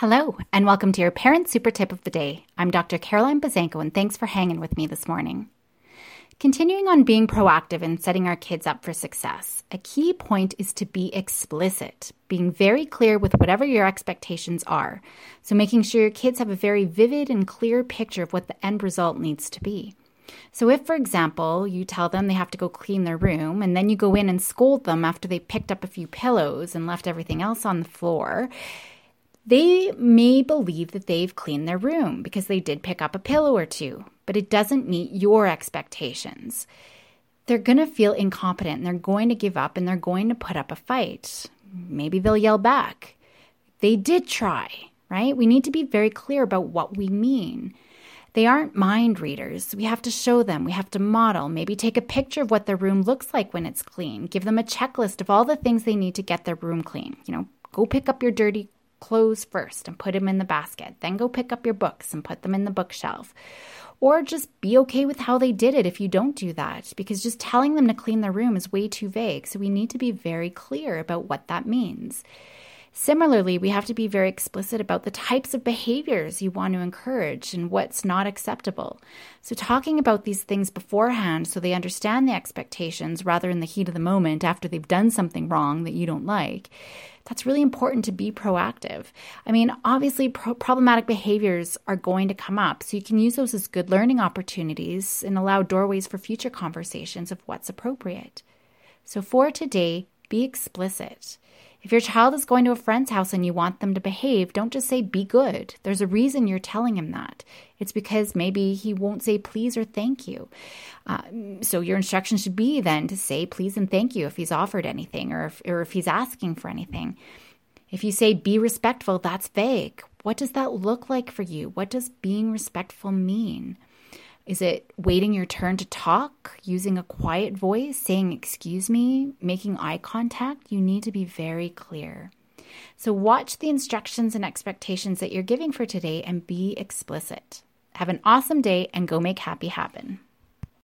Hello, and welcome to your Parent Super Tip of the Day. I'm Dr. Caroline Buzanko, and thanks for hanging with me this morning. Continuing on being proactive and setting our kids up for success, a key point is to be explicit, being very clear with whatever your expectations are. So, making sure your kids have a very vivid and clear picture of what the end result needs to be. So, if, for example, you tell them they have to go clean their room and then you go in and scold them after they picked up a few pillows and left everything else on the floor, they may believe that they've cleaned their room because they did pick up a pillow or two, but it doesn't meet your expectations. They're going to feel incompetent and they're going to give up and they're going to put up a fight. Maybe they'll yell back. They did try, right? We need to be very clear about what we mean. They aren't mind readers. We have to show them, we have to model, maybe take a picture of what their room looks like when it's clean, give them a checklist of all the things they need to get their room clean. You know, go pick up your dirty clothes first and put them in the basket. Then go pick up your books and put them in the bookshelf. Or just be okay with how they did it if you don't do that, because just telling them to clean their room is way too vague. So we need to be very clear about what that means. Similarly, we have to be very explicit about the types of behaviors you want to encourage and what's not acceptable. So, talking about these things beforehand so they understand the expectations rather in the heat of the moment after they've done something wrong that you don't like that's really important to be proactive. I mean, obviously, pro- problematic behaviors are going to come up, so you can use those as good learning opportunities and allow doorways for future conversations of what's appropriate. So, for today, be explicit. If your child is going to a friend's house and you want them to behave, don't just say be good. There's a reason you're telling him that. It's because maybe he won't say please or thank you. Uh, so your instruction should be then to say please and thank you if he's offered anything or if, or if he's asking for anything. If you say be respectful, that's vague. What does that look like for you? What does being respectful mean? Is it waiting your turn to talk, using a quiet voice, saying, Excuse me, making eye contact? You need to be very clear. So, watch the instructions and expectations that you're giving for today and be explicit. Have an awesome day and go make happy happen.